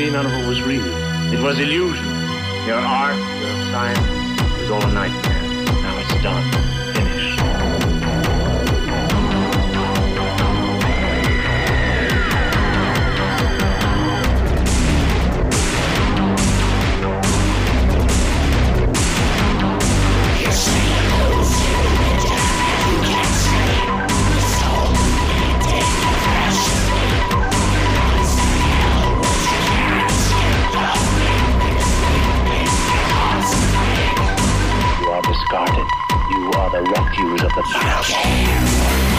see, none of it was real. It was illusion. Your art, your science, was all a nightmare. Now it's done. discarded. You are the refuse of the past.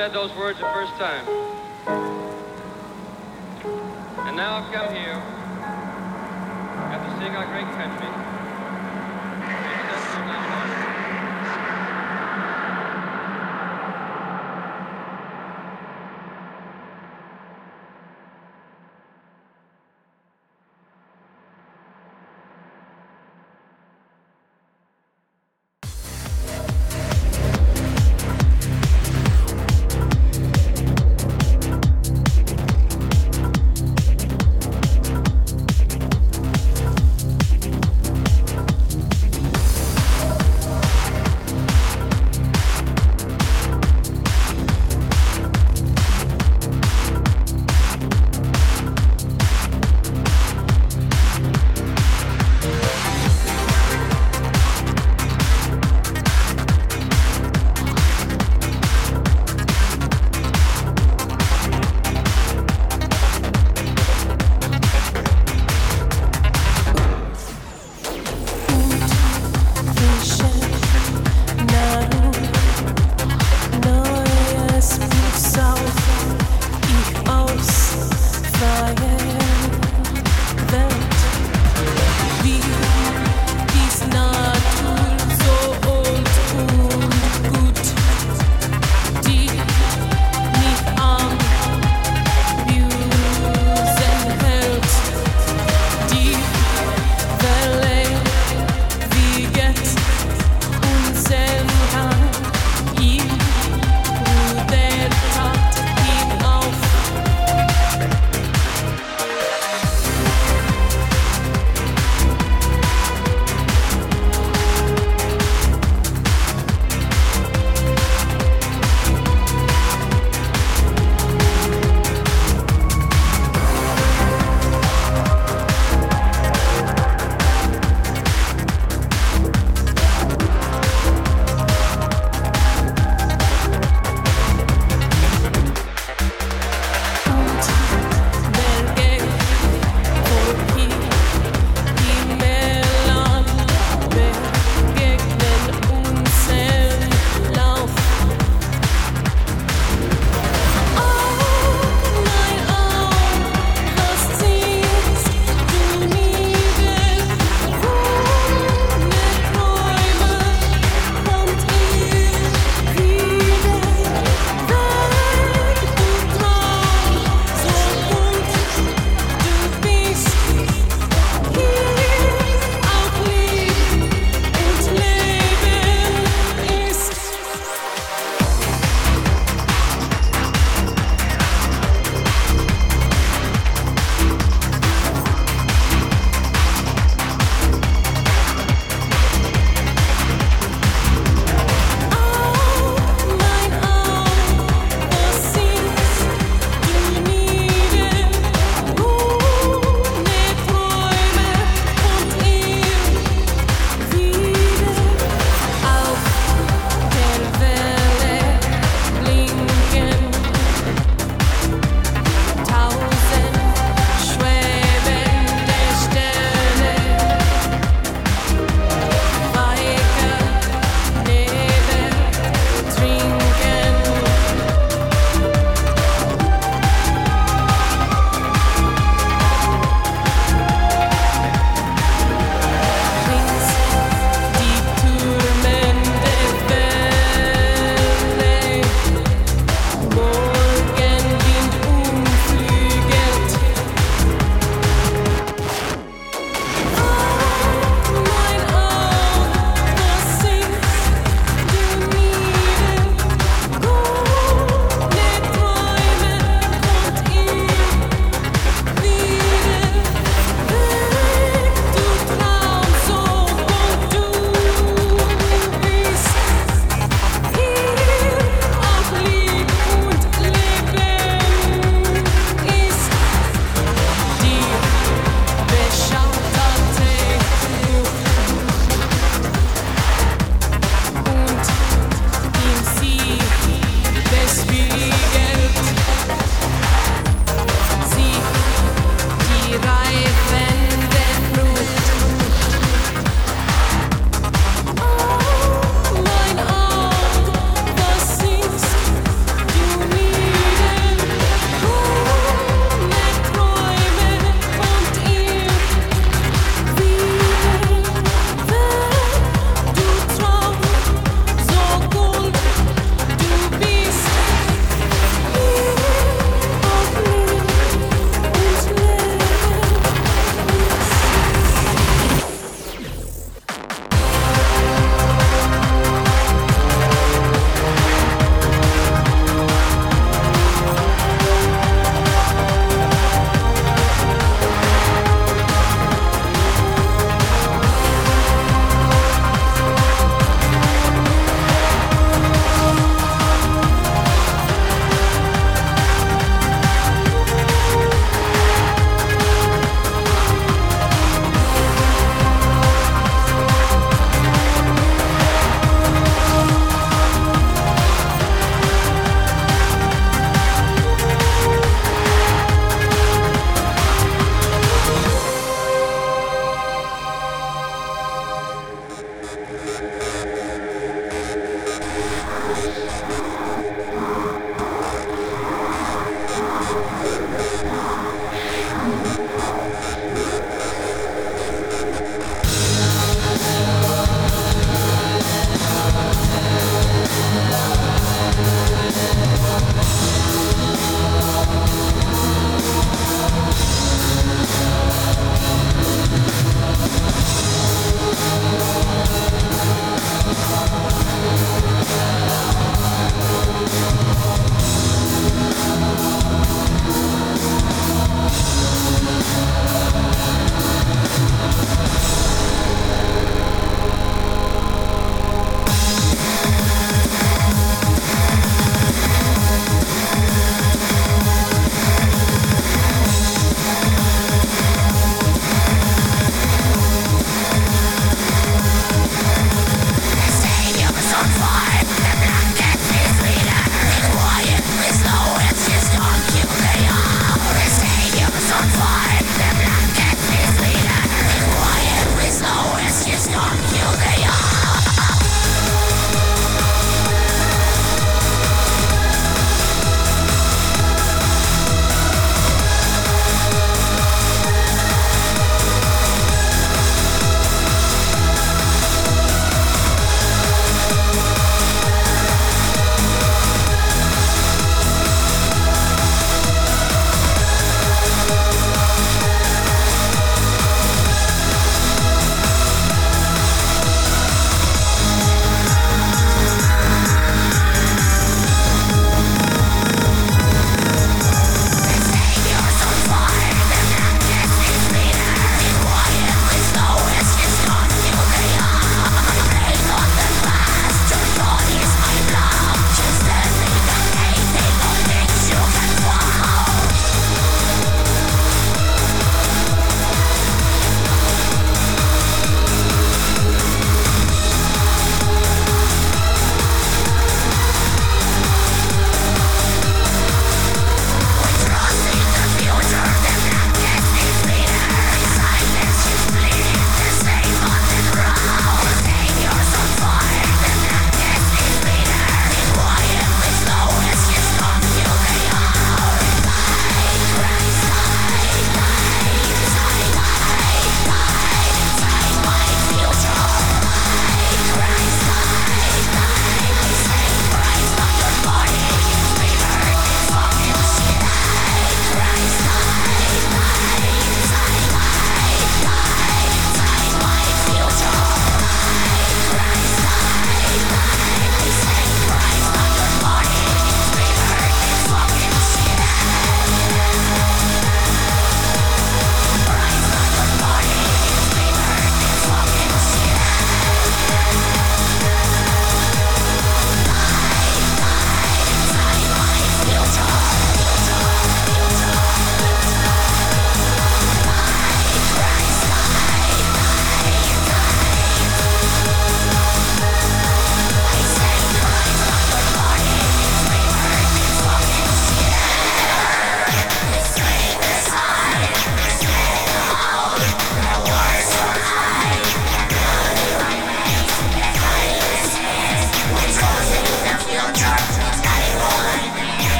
said those words the first time. And now I've come here after seeing our great country.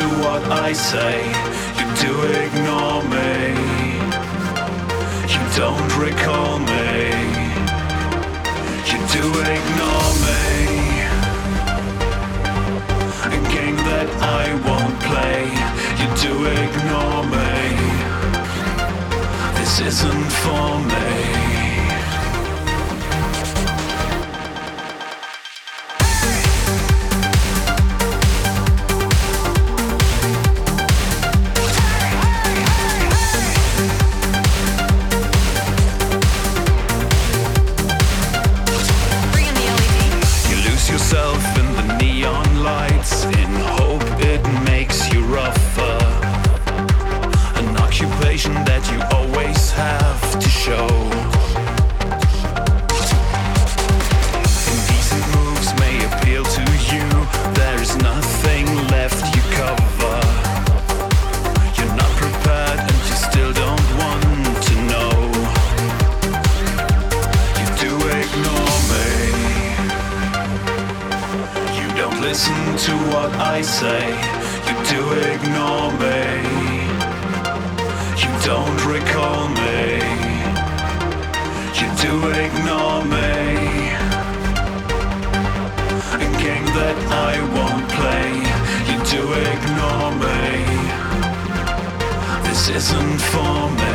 to what I say, you do ignore me. You don't recall me. You do ignore me. A game that I won't play, you do ignore me. This isn't for me. for me.